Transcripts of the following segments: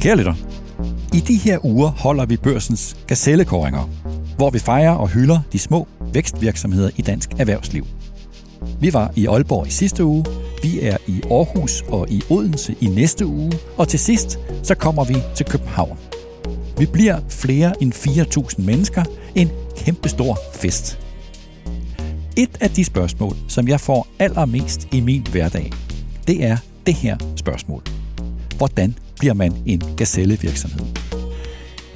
Kære lytter, i de her uger holder vi børsens gazellekåringer, hvor vi fejrer og hylder de små vækstvirksomheder i dansk erhvervsliv. Vi var i Aalborg i sidste uge, vi er i Aarhus og i Odense i næste uge, og til sidst så kommer vi til København. Vi bliver flere end 4.000 mennesker, en kæmpestor fest. Et af de spørgsmål, som jeg får allermest i min hverdag, det er det her spørgsmål. Hvordan bliver man en gazellevirksomhed?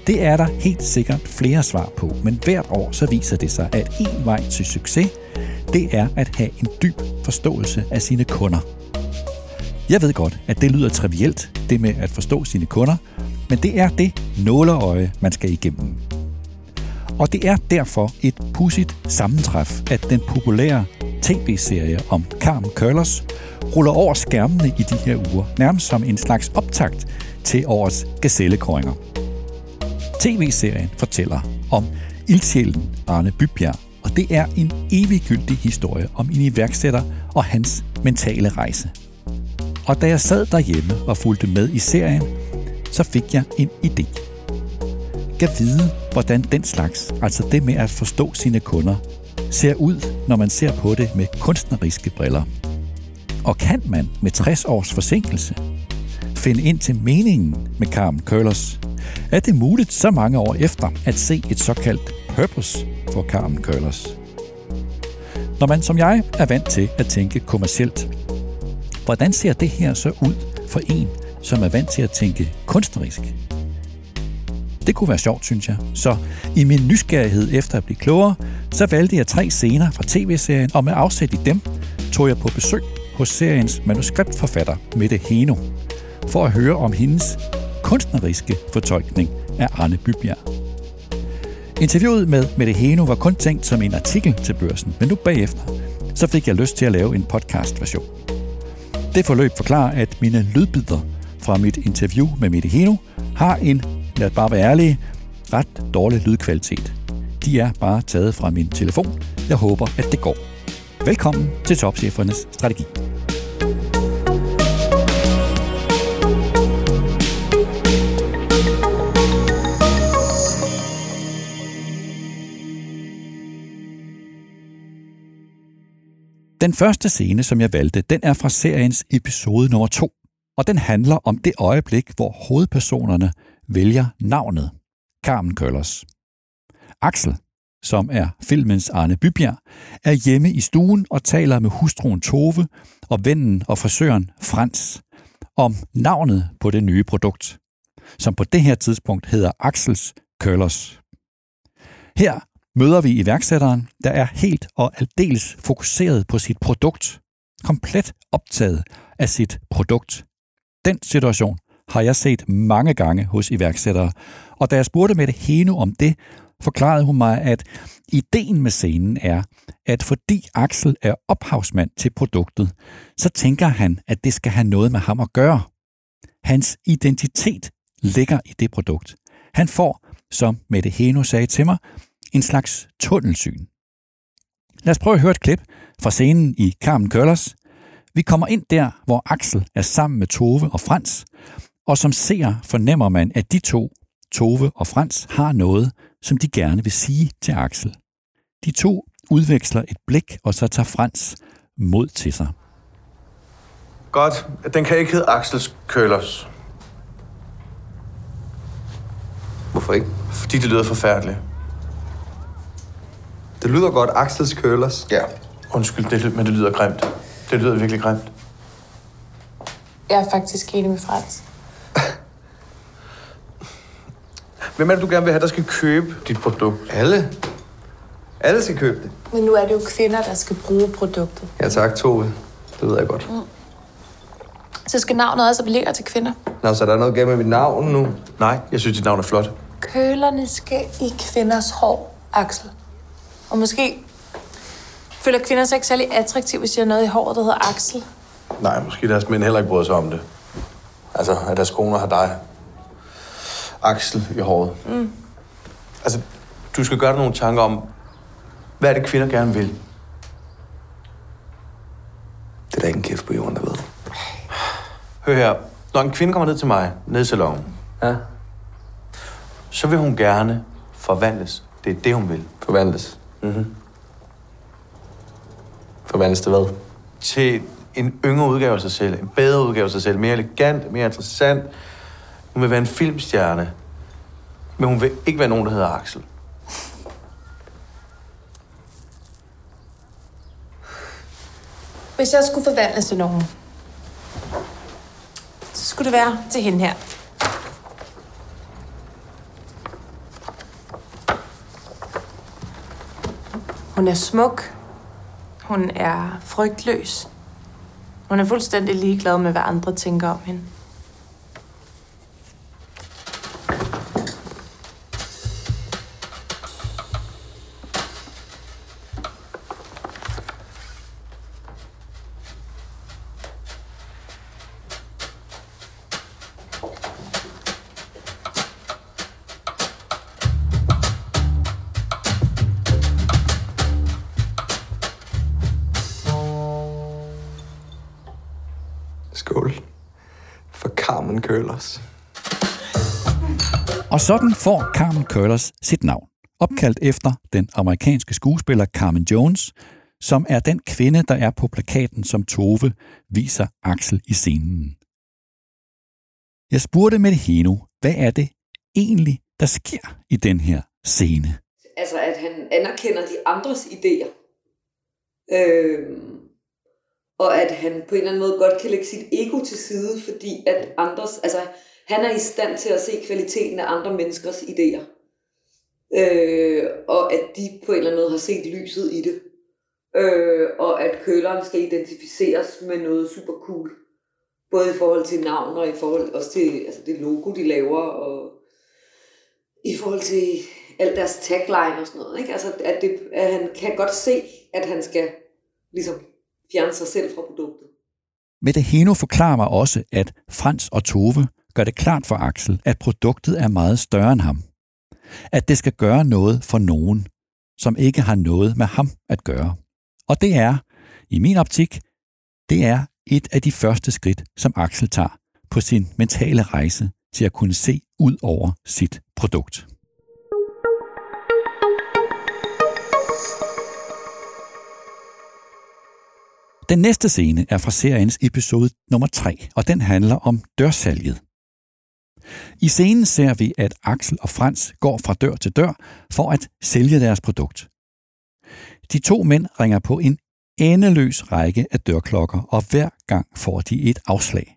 Det er der helt sikkert flere svar på, men hvert år så viser det sig, at en vej til succes, det er at have en dyb forståelse af sine kunder. Jeg ved godt, at det lyder trivielt, det med at forstå sine kunder, men det er det nåleøje, man skal igennem. Og det er derfor et pudsigt sammentræf, at den populære tv-serie om Carmen Curlers ruller over skærmene i de her uger, nærmest som en slags optakt til årets gazellekåringer. TV-serien fortæller om ildsjælen Arne Bybjerg, og det er en eviggyldig historie om en iværksætter og hans mentale rejse. Og da jeg sad derhjemme og fulgte med i serien, så fik jeg en idé. Kan vide, hvordan den slags, altså det med at forstå sine kunder, ser ud, når man ser på det med kunstneriske briller. Og kan man med 60 års forsinkelse finde ind til meningen med Carmen Curlers, er det muligt så mange år efter at se et såkaldt purpose for Carmen Curlers. Når man som jeg er vant til at tænke kommercielt, hvordan ser det her så ud for en, som er vant til at tænke kunstnerisk? Det kunne være sjovt, synes jeg. Så i min nysgerrighed efter at blive klogere, så valgte jeg tre scener fra tv-serien, og med afsæt i dem tog jeg på besøg hos seriens manuskriptforfatter Mette Heno, for at høre om hendes kunstneriske fortolkning af Arne Bybjerg. Interviewet med Mette Heno var kun tænkt som en artikel til børsen, men nu bagefter, så fik jeg lyst til at lave en podcast-version. Det forløb forklarer, at mine lydbider fra mit interview med Mette Heno har en, lad os bare være ærlige, ret dårlig lydkvalitet. De er bare taget fra min telefon. Jeg håber, at det går. Velkommen til Topchefernes Strategi. Den første scene, som jeg valgte, den er fra seriens episode nummer 2, og den handler om det øjeblik, hvor hovedpersonerne vælger navnet Carmen Køllers. Axel, som er filmens Arne Bybjerg, er hjemme i stuen og taler med hustruen Tove og vennen og frisøren Frans om navnet på det nye produkt, som på det her tidspunkt hedder Axels Curlers. Her møder vi iværksætteren, der er helt og aldeles fokuseret på sit produkt, komplet optaget af sit produkt. Den situation har jeg set mange gange hos iværksættere, og da jeg spurgte Mette det Heno om det, forklarede hun mig, at ideen med scenen er, at fordi Axel er ophavsmand til produktet, så tænker han, at det skal have noget med ham at gøre. Hans identitet ligger i det produkt. Han får, som Mette Heno sagde til mig, en slags tunnelsyn. Lad os prøve at høre et klip fra scenen i Carmen Køllers. Vi kommer ind der, hvor Axel er sammen med Tove og Frans, og som ser fornemmer man, at de to, Tove og Frans, har noget, som de gerne vil sige til Axel. De to udveksler et blik, og så tager Frans mod til sig. Godt. Den kan ikke hedde Axels Køllers. Hvorfor ikke? Fordi det lyder forfærdeligt. Det lyder godt, Axels Curlers. Ja. Undskyld, det, men det lyder grimt. Det lyder virkelig grimt. Jeg er faktisk enig med Frans. Hvem er det, du gerne vil have, der skal købe dit produkt? Alle. Alle skal købe det. Men nu er det jo kvinder, der skal bruge produktet. Ja tak, Tove. Det ved jeg godt. Så skal navnet også appellere til kvinder. Nå, så der er noget galt med mit navn nu. Nej, jeg synes, dit navn er flot. Kølerne skal i kvinders hår, Axel. Og måske føler kvinder sig ikke særlig attraktiv, hvis de har noget i håret, der hedder Axel. Nej, måske deres mænd heller ikke bryder sig om det. Altså, at deres koner har dig. Axel i håret. Mm. Altså, du skal gøre dig nogle tanker om, hvad er det, kvinder gerne vil? Det er der ikke en kæft på jorden, der ved. Hør her. Når en kvinde kommer ned til mig, ned i salongen, Ja, så vil hun gerne forvandles. Det er det, hun vil. forvandles. Mm-hmm. Forvandles til hvad? Til en yngre udgave af sig selv. En bedre udgave af sig selv. Mere elegant, mere interessant. Hun vil være en filmstjerne. Men hun vil ikke være nogen, der hedder Axel. Hvis jeg skulle forvandles til nogen, så skulle det være til hende her. Hun er smuk. Hun er frygtløs. Hun er fuldstændig ligeglad med, hvad andre tænker om hende. Sådan får Carmen Curlers sit navn, opkaldt efter den amerikanske skuespiller Carmen Jones, som er den kvinde, der er på plakaten, som Tove viser Axel i scenen. Jeg spurgte med Heno, hvad er det egentlig, der sker i den her scene? Altså, at han anerkender de andres idéer. Øhm, og at han på en eller anden måde godt kan lægge sit ego til side, fordi at andres, altså, han er i stand til at se kvaliteten af andre menneskers idéer. Øh, og at de på en eller anden måde har set lyset i det. Øh, og at køleren skal identificeres med noget super cool. Både i forhold til navn og i forhold også til altså det logo, de laver, og i forhold til alt deres tagline og sådan noget. Ikke? Altså, at, det, at han kan godt se, at han skal ligesom fjerne sig selv fra produktet. Mette Heno forklarer mig også, at Frans og Tove gør det klart for Axel, at produktet er meget større end ham. At det skal gøre noget for nogen, som ikke har noget med ham at gøre. Og det er, i min optik, det er et af de første skridt, som Axel tager på sin mentale rejse til at kunne se ud over sit produkt. Den næste scene er fra seriens episode nummer 3, og den handler om dørsalget. I scenen ser vi, at Axel og Frans går fra dør til dør for at sælge deres produkt. De to mænd ringer på en endeløs række af dørklokker, og hver gang får de et afslag.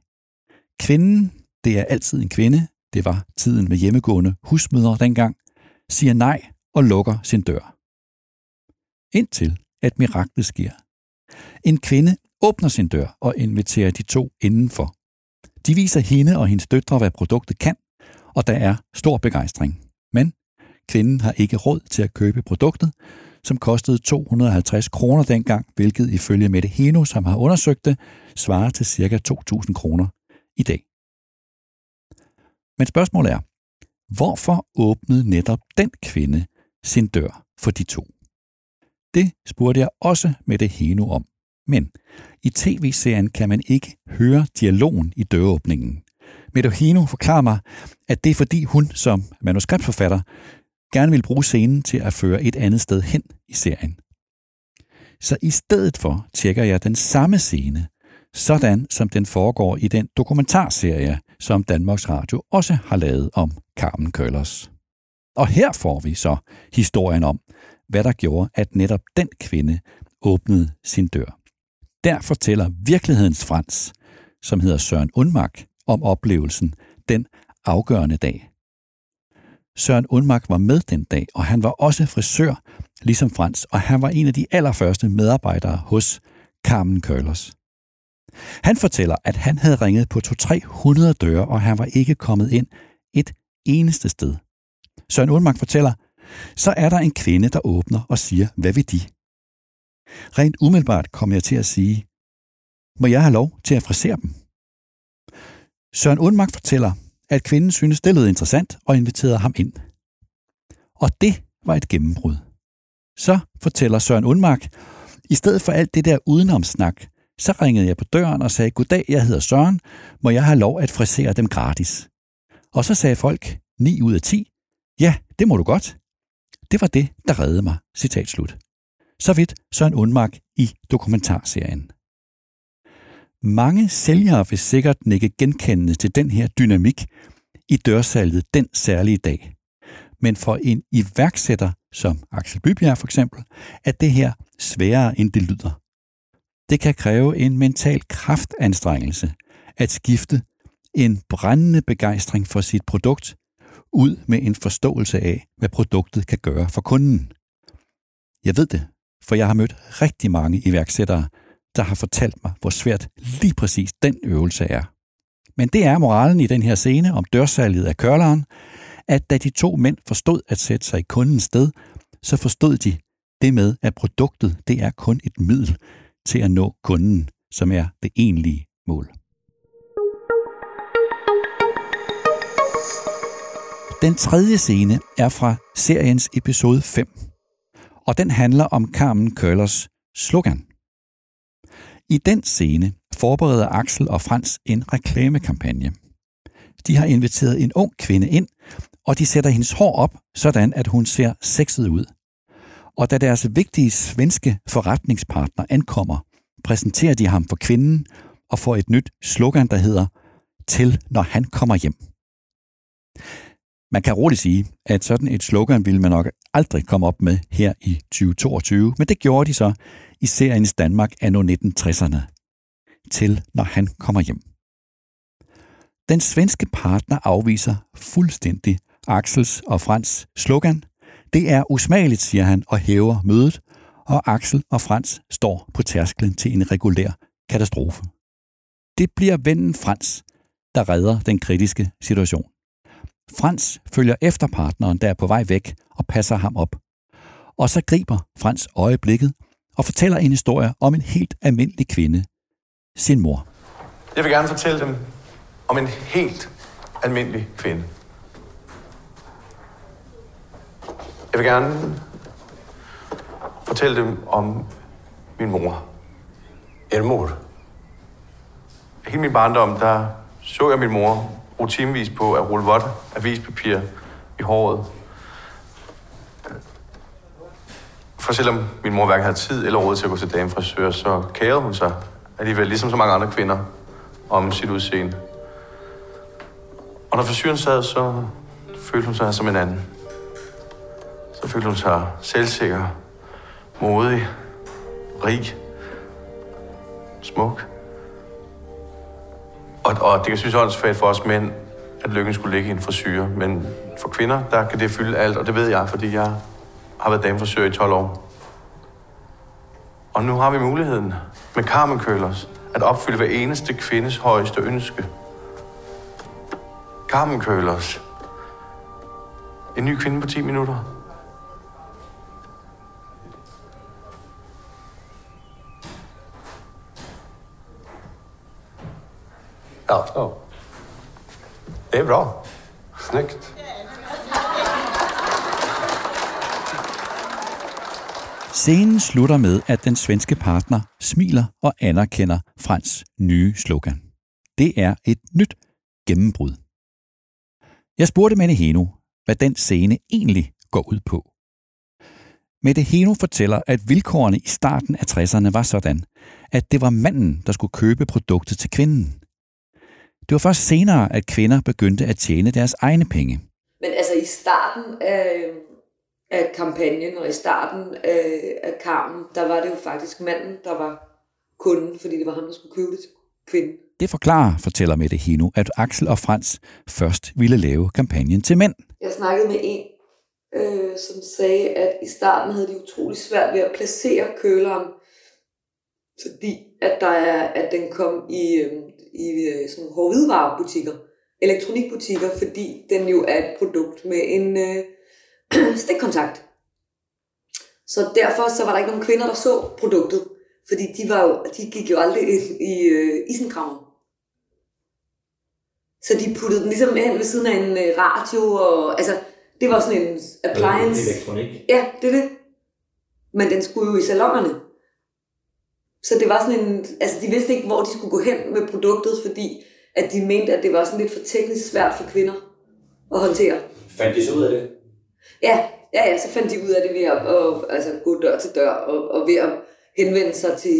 Kvinden, det er altid en kvinde, det var tiden med hjemmegående husmødre dengang, siger nej og lukker sin dør. Indtil at miraklet sker. En kvinde åbner sin dør og inviterer de to indenfor. De viser hende og hendes døtre, hvad produktet kan, og der er stor begejstring. Men kvinden har ikke råd til at købe produktet, som kostede 250 kroner dengang, hvilket ifølge Mette Heno, som har undersøgt det, svarer til ca. 2.000 kroner i dag. Men spørgsmålet er, hvorfor åbnede netop den kvinde sin dør for de to? Det spurgte jeg også Mette Heno om. Men i tv-serien kan man ikke høre dialogen i døråbningen. Mette Hino forklarer mig, at det er fordi hun som manuskriptforfatter gerne vil bruge scenen til at føre et andet sted hen i serien. Så i stedet for tjekker jeg den samme scene, sådan som den foregår i den dokumentarserie, som Danmarks Radio også har lavet om Carmen Køllers. Og her får vi så historien om, hvad der gjorde, at netop den kvinde åbnede sin dør. Der fortæller virkelighedens Frans, som hedder Søren Undmark, om oplevelsen den afgørende dag. Søren Undmark var med den dag, og han var også frisør, ligesom Frans, og han var en af de allerførste medarbejdere hos Carmen Curlers. Han fortæller, at han havde ringet på 200-300 døre, og han var ikke kommet ind et eneste sted. Søren Undmark fortæller, så er der en kvinde, der åbner og siger, hvad vil de? Rent umiddelbart kom jeg til at sige, må jeg have lov til at frisere dem? Søren Undmark fortæller, at kvinden synes, det lød interessant og inviterede ham ind. Og det var et gennembrud. Så fortæller Søren Undmark, i stedet for alt det der udenomsnak, så ringede jeg på døren og sagde, goddag, jeg hedder Søren, må jeg have lov at frisere dem gratis? Og så sagde folk 9 ud af 10, ja, det må du godt. Det var det, der reddede mig. Citat slut. Så vidt Søren Undmark i dokumentarserien. Mange sælgere vil sikkert nikke genkendende til den her dynamik i dørsalget den særlige dag. Men for en iværksætter som Axel Bybjerg for eksempel, er det her sværere end det lyder. Det kan kræve en mental kraftanstrengelse at skifte en brændende begejstring for sit produkt ud med en forståelse af, hvad produktet kan gøre for kunden. Jeg ved det, for jeg har mødt rigtig mange iværksættere, der har fortalt mig, hvor svært lige præcis den øvelse er. Men det er moralen i den her scene om dørsalget af kørleren, at da de to mænd forstod at sætte sig i kundens sted, så forstod de det med, at produktet det er kun et middel til at nå kunden, som er det egentlige mål. Den tredje scene er fra seriens episode 5, og den handler om Carmen Køllers slogan. I den scene forbereder Axel og Frans en reklamekampagne. De har inviteret en ung kvinde ind, og de sætter hendes hår op, sådan at hun ser sexet ud. Og da deres vigtige svenske forretningspartner ankommer, præsenterer de ham for kvinden og får et nyt slogan, der hedder Til når han kommer hjem. Man kan roligt sige, at sådan et slogan ville man nok aldrig komme op med her i 2022, men det gjorde de så i seriens Danmark anno 1960'erne. Til når han kommer hjem. Den svenske partner afviser fuldstændig Axels og Frans slogan. Det er usmageligt, siger han og hæver mødet, og Axel og Frans står på tærsklen til en regulær katastrofe. Det bliver vennen Frans, der redder den kritiske situation. Frans følger efter partneren, der er på vej væk, og passer ham op. Og så griber Frans øjeblikket og fortæller en historie om en helt almindelig kvinde, sin mor. Jeg vil gerne fortælle dem om en helt almindelig kvinde. Jeg vil gerne fortælle dem om min mor. Er mor? Hele min barndom, der så jeg min mor rutinevis på at rulle vådt avispapir i håret. For selvom min mor hverken havde tid eller råd til at gå til damefrisør, så kærede hun sig alligevel, ligesom så mange andre kvinder, om sit udseende. Og når frisyren sad, så følte hun sig som en anden. Så følte hun sig selvsikker, modig, rig, smuk. Og, og det kan synes åndssvagt for os mænd, at lykken skulle ligge i en frisyr. Men for kvinder, der kan det fylde alt, og det ved jeg, fordi jeg har været dameforsøger i 12 år. Og nu har vi muligheden med Carmen Køllers at opfylde hver eneste kvindes højeste ønske. Carmen Køllers. En ny kvinde på 10 minutter. Ja. ja. Det är bra. Snyggt. Scenen slutter med, at den svenske partner smiler og anerkender Frans nye slogan. Det er et nyt gennembrud. Jeg spurgte Mette Heno, hvad den scene egentlig går ud på. Mette Heno fortæller, at vilkårene i starten af 60'erne var sådan, at det var manden, der skulle købe produktet til kvinden. Det var først senere, at kvinder begyndte at tjene deres egne penge. Men altså i starten af, af kampagnen og i starten af, af Carmen, der var det jo faktisk manden, der var kunden, fordi det var ham, der skulle købe det til kvinden. Det forklarer, fortæller Mette Hino, at Axel og Frans først ville lave kampagnen til mænd. Jeg snakkede med en, øh, som sagde, at i starten havde de utrolig svært ved at placere køleren, fordi at, der er, at den kom i, øh, i øh, sådan nogle hårdhvidevarebutikker, elektronikbutikker, fordi den jo er et produkt med en øh, stikkontakt. Så derfor så var der ikke nogen kvinder, der så produktet, fordi de, var jo, de gik jo aldrig ind i øh, isenkraven. Så de puttede den ligesom hen ved siden af en øh, radio, og altså, det var sådan en appliance. Elektronik. Ja, det er det. Men den skulle jo i salongerne. Så det var sådan en, altså de vidste ikke, hvor de skulle gå hen med produktet, fordi at de mente, at det var sådan lidt for teknisk svært for kvinder at håndtere. Fandt de så ud af det? Ja, ja, ja, så fandt de ud af det ved at, at altså, gå dør til dør, og, og ved at henvende sig til...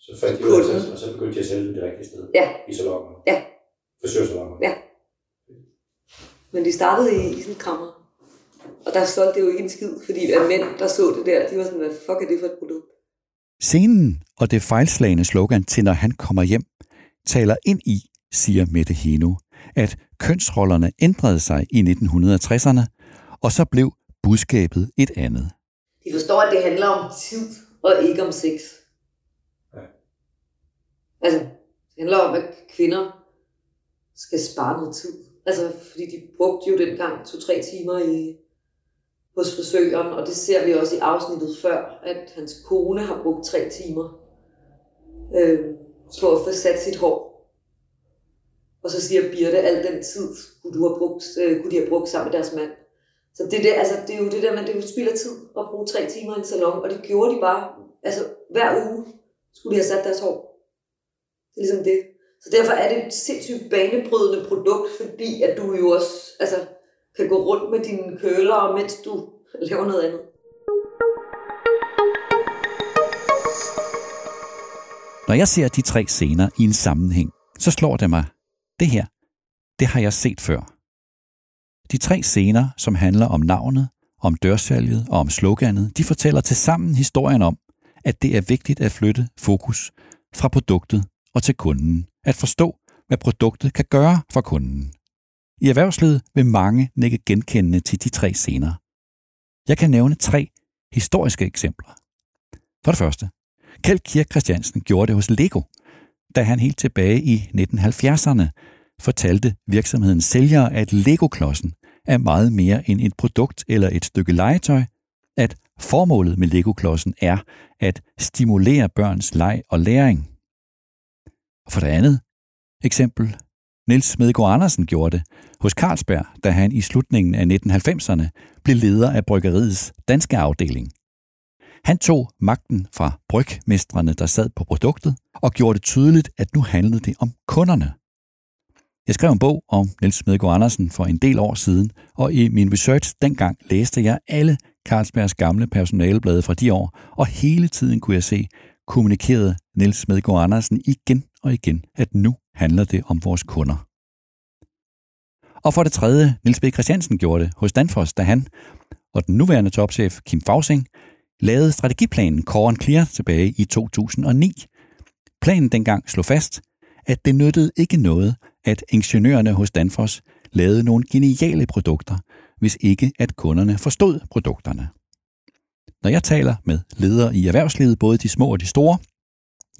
Så fandt de ud af det, og så begyndte de at sælge det det rigtige sted? Ja. I salonger? Ja. Frisørsalonger? Ja. Men de startede i, i sådan en krammer. Og der solgte det jo ikke en skid, fordi at mænd, der så det der, de var sådan, hvad fuck er det for et produkt? Scenen og det fejlslagende slogan til, når han kommer hjem, taler ind i, siger Mette Heno, at kønsrollerne ændrede sig i 1960'erne, og så blev budskabet et andet. De forstår, at det handler om tid, og ikke om sex. Ja. Altså, det handler om, at kvinder skal spare noget tid. Altså, fordi de brugte jo dengang to-tre timer i, hos frisøren, og det ser vi også i afsnittet før, at hans kone har brugt tre timer øh, på at få sat sit hår. Og så siger Birte, al den tid kunne, du have brugt, øh, kunne de have brugt sammen med deres mand. Så det, det, altså, det er jo det der, man det er jo spild af tid at bruge tre timer i en salon, og det gjorde de bare, altså hver uge skulle de have sat deres hår. Det er ligesom det. Så derfor er det et sindssygt banebrydende produkt, fordi at du jo også altså, kan gå rundt med dine køler, mens du laver noget andet. Når jeg ser de tre scener i en sammenhæng, så slår det mig, det her, det har jeg set før. De tre scener, som handler om navnet, om dørsalget og om sloganet, de fortæller til sammen historien om, at det er vigtigt at flytte fokus fra produktet og til kunden. At forstå, hvad produktet kan gøre for kunden. I erhvervslivet vil mange nikke genkendende til de tre scener. Jeg kan nævne tre historiske eksempler. For det første, Kjeld Kirk Christiansen gjorde det hos Lego, da han helt tilbage i 1970'erne fortalte virksomhedens sælgere, at Lego-klodsen er meget mere end et produkt eller et stykke legetøj, at formålet med Lego-klodsen er at stimulere børns leg og læring. Og for det andet eksempel, Niels Smedegaard Andersen gjorde det hos Carlsberg, da han i slutningen af 1990'erne blev leder af bryggeriets danske afdeling. Han tog magten fra brygmestrene, der sad på produktet, og gjorde det tydeligt, at nu handlede det om kunderne. Jeg skrev en bog om Niels Smedegaard Andersen for en del år siden, og i min research dengang læste jeg alle Carlsbergs gamle personaleblade fra de år, og hele tiden kunne jeg se, kommunikerede Niels Smedegaard Andersen igen og igen, at nu handler det om vores kunder. Og for det tredje, Niels B. Christiansen gjorde det hos Danfoss, da han og den nuværende topchef Kim Fausing lavede strategiplanen Core and Clear tilbage i 2009. Planen dengang slog fast, at det nyttede ikke noget, at ingeniørerne hos Danfoss lavede nogle geniale produkter, hvis ikke at kunderne forstod produkterne. Når jeg taler med ledere i erhvervslivet, både de små og de store,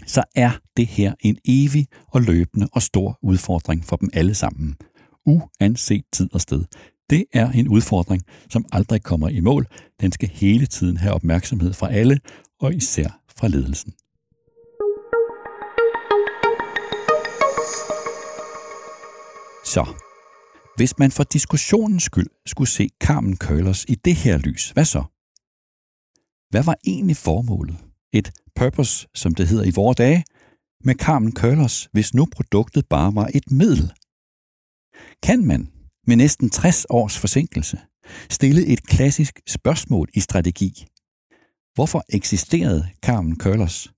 så er det her en evig og løbende og stor udfordring for dem alle sammen, uanset tid og sted. Det er en udfordring, som aldrig kommer i mål. Den skal hele tiden have opmærksomhed fra alle, og især fra ledelsen. Så, hvis man for diskussionens skyld skulle se Carmen Køllers i det her lys, hvad så? Hvad var egentlig formålet? Et purpose, som det hedder i vore dage, med Carmen Curlers, hvis nu produktet bare var et middel? Kan man, med næsten 60 års forsinkelse, stille et klassisk spørgsmål i strategi? Hvorfor eksisterede Carmen Curlers?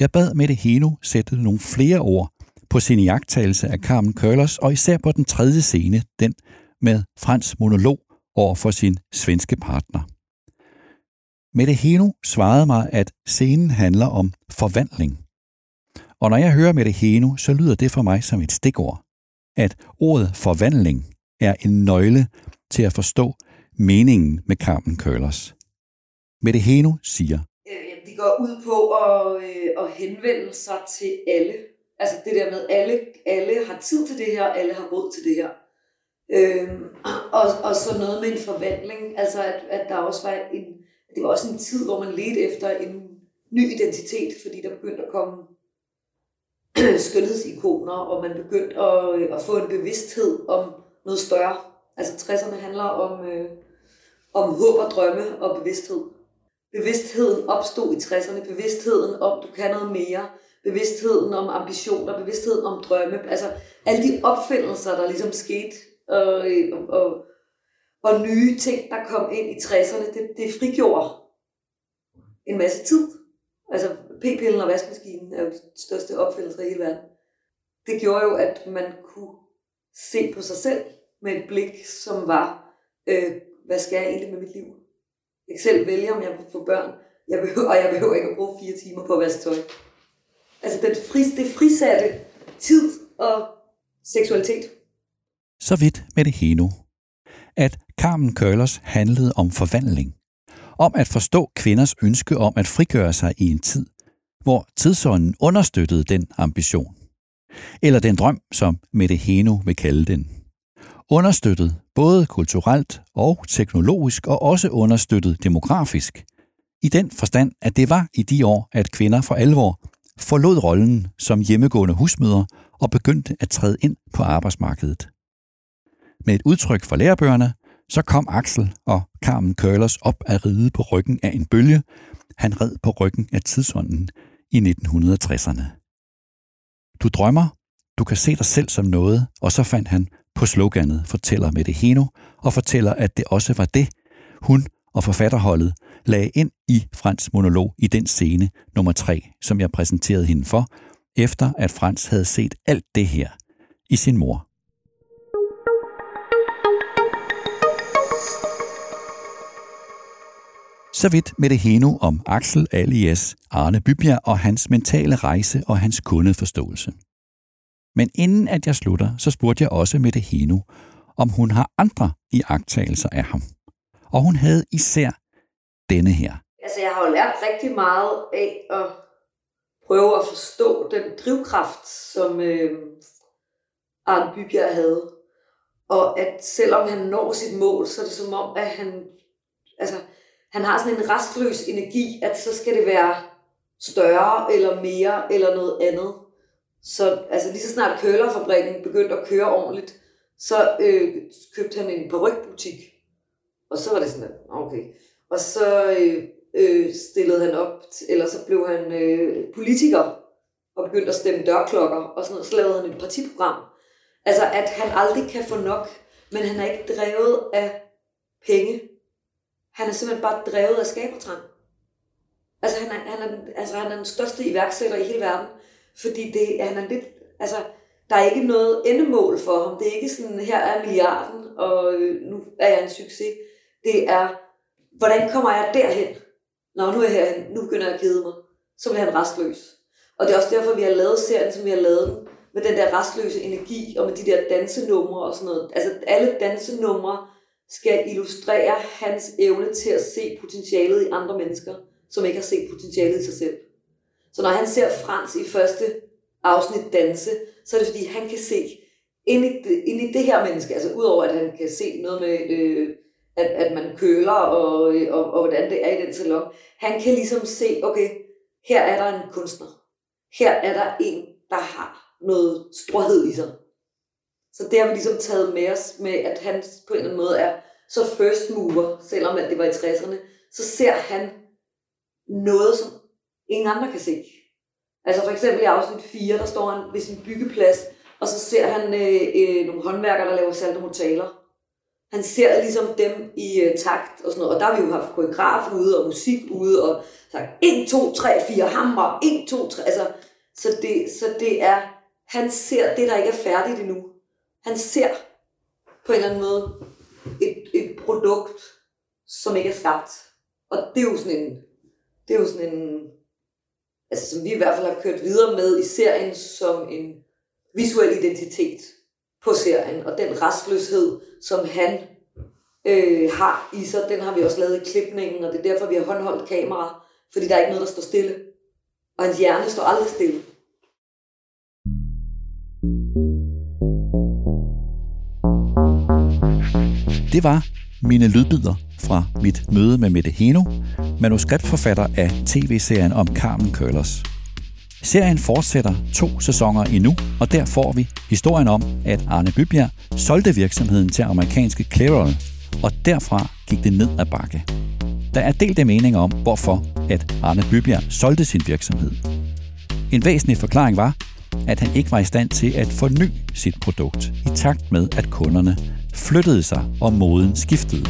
Jeg bad Mette Heno sætte nogle flere ord på sin jagttagelse af Carmen Curlers, og især på den tredje scene, den med Frans monolog over for sin svenske partner. Mette Heno svarede mig, at scenen handler om forvandling. Og når jeg hører Mette Heno, så lyder det for mig som et stikord. At ordet forvandling er en nøgle til at forstå meningen med Carmen Køllers. Mette Heno siger, øh, Det går ud på at, øh, at henvende sig til alle. Altså det der med, alle, alle har tid til det her, alle har råd til det her. Øhm, og, og så noget med en forvandling, altså at, at der også var en, det var også en tid, hvor man ledte efter en ny identitet, fordi der begyndte at komme skønhedsikoner, og man begyndte at, øh, at få en bevidsthed om noget større. Altså 60'erne handler om, øh, om håb og drømme og bevidsthed. Bevidstheden opstod i 60'erne, bevidstheden om, du kan noget mere, bevidstheden om ambitioner, bevidstheden om drømme, altså alle de opfindelser, der ligesom skete og, øh, og, og, og nye ting, der kom ind i 60'erne, det, det frigjorde en masse tid. Altså p-pillen og vaskemaskinen er jo de største opfindelser i hele verden. Det gjorde jo, at man kunne se på sig selv med et blik, som var, øh, hvad skal jeg egentlig med mit liv? Jeg kan selv vælge, om jeg vil få børn, jeg behøver, og jeg behøver ikke at bruge fire timer på at vaske tøj. Altså den fris, det frisatte tid og seksualitet. Så vidt med det heno. At Carmen Curlers handlede om forvandling. Om at forstå kvinders ønske om at frigøre sig i en tid, hvor tidsånden understøttede den ambition. Eller den drøm, som Mette Heno vil kalde den. Understøttet både kulturelt og teknologisk, og også understøttet demografisk. I den forstand, at det var i de år, at kvinder for alvor forlod rollen som hjemmegående husmødre og begyndte at træde ind på arbejdsmarkedet. Med et udtryk for lærebøgerne, så kom Axel og Carmen Curlers op at ride på ryggen af en bølge. Han red på ryggen af tidsånden i 1960'erne. Du drømmer, du kan se dig selv som noget, og så fandt han på sloganet fortæller Mette det Heno, og fortæller, at det også var det, hun og forfatterholdet lagde ind i Frans monolog i den scene nummer 3, som jeg præsenterede hende for, efter at Frans havde set alt det her i sin mor. Så vidt med det heno om Axel alias Arne Bybjerg og hans mentale rejse og hans kundeforståelse. Men inden at jeg slutter, så spurgte jeg også med det heno, om hun har andre iagttagelser af ham. Og hun havde især denne her. Altså, jeg har jo lært rigtig meget af at prøve at forstå den drivkraft, som øh, Arne Bybjerg havde. Og at selvom han når sit mål, så er det som om, at han, altså, han har sådan en restløs energi, at så skal det være større eller mere eller noget andet. Så altså, lige så snart kølerfabrikken begyndte at køre ordentligt, så øh, købte han en perukbutik. Og så var det sådan, okay. Og så øh, øh, stillede han op, eller så blev han øh, politiker og begyndte at stemme dørklokker og sådan noget. Så lavede han et partiprogram. Altså, at han aldrig kan få nok, men han er ikke drevet af penge. Han er simpelthen bare drevet af skabertrang. Altså, han er, han, er, altså, han er den største iværksætter i hele verden, fordi det, han er lidt, altså, der er ikke noget endemål for ham. Det er ikke sådan, her er milliarden, og øh, nu er jeg en succes. Det er, hvordan kommer jeg derhen? Nå, nu er jeg herhen, nu begynder jeg at kede mig. Så bliver han restløs. Og det er også derfor, vi har lavet serien, som vi har lavet med den der restløse energi, og med de der dansenumre og sådan noget. Altså alle dansenumre skal illustrere hans evne til at se potentialet i andre mennesker, som ikke har set potentialet i sig selv. Så når han ser Frans i første afsnit danse, så er det fordi, han kan se ind i det, ind i det her menneske, altså udover at han kan se noget med, øh, at, at man køler, og, øh, og, og hvordan det er i den salon, han kan ligesom se, okay, her er der en kunstner. Her er der en, der har noget storhed i sig. Så det har vi ligesom taget med os med, at han på en eller anden måde er så first mover, selvom at det var i 60'erne, så ser han noget, som ingen andre kan se. Altså for eksempel i afsnit 4, der står han ved sin byggeplads, og så ser han øh, øh, nogle håndværkere, der laver saltomotaler. Han ser ligesom dem i øh, takt og sådan noget. Og der har vi jo haft koreograf ude og musik ude og sagt 1, 2, 3, 4 hammer, 1, 2, 3. Altså, så, det, så det er, han ser det, der ikke er færdigt endnu. Han ser på en eller anden måde et, et produkt, som ikke er skabt. Og det er jo sådan en, det er jo sådan en, altså som vi i hvert fald har kørt videre med i serien som en visuel identitet på serien, og den restløshed, som han øh, har i sig, den har vi også lavet i klipningen, og det er derfor, vi har håndholdt kamera, fordi der er ikke noget, der står stille. Og hans hjerne står aldrig stille. Det var mine lydbider fra mit møde med Mette Heno, manuskriptforfatter af tv-serien om Carmen Curlers. Serien fortsætter to sæsoner endnu, og der får vi historien om, at Arne Bybjerg solgte virksomheden til amerikanske Clairol, og derfra gik det ned ad bakke. Der er delte meninger om, hvorfor at Arne Bybjerg solgte sin virksomhed. En væsentlig forklaring var, at han ikke var i stand til at forny sit produkt i takt med, at kunderne flyttede sig og moden skiftede.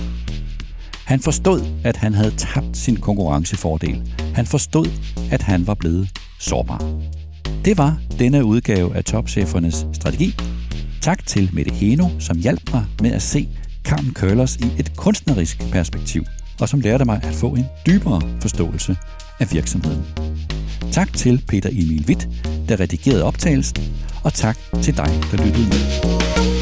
Han forstod, at han havde tabt sin konkurrencefordel. Han forstod, at han var blevet sårbar. Det var denne udgave af Topchefernes Strategi. Tak til Mette Heno, som hjalp mig med at se Carmen Curlers i et kunstnerisk perspektiv, og som lærte mig at få en dybere forståelse af virksomheden. Tak til Peter Emil Witt, der redigerede optagelsen, og tak til dig, der lyttede med.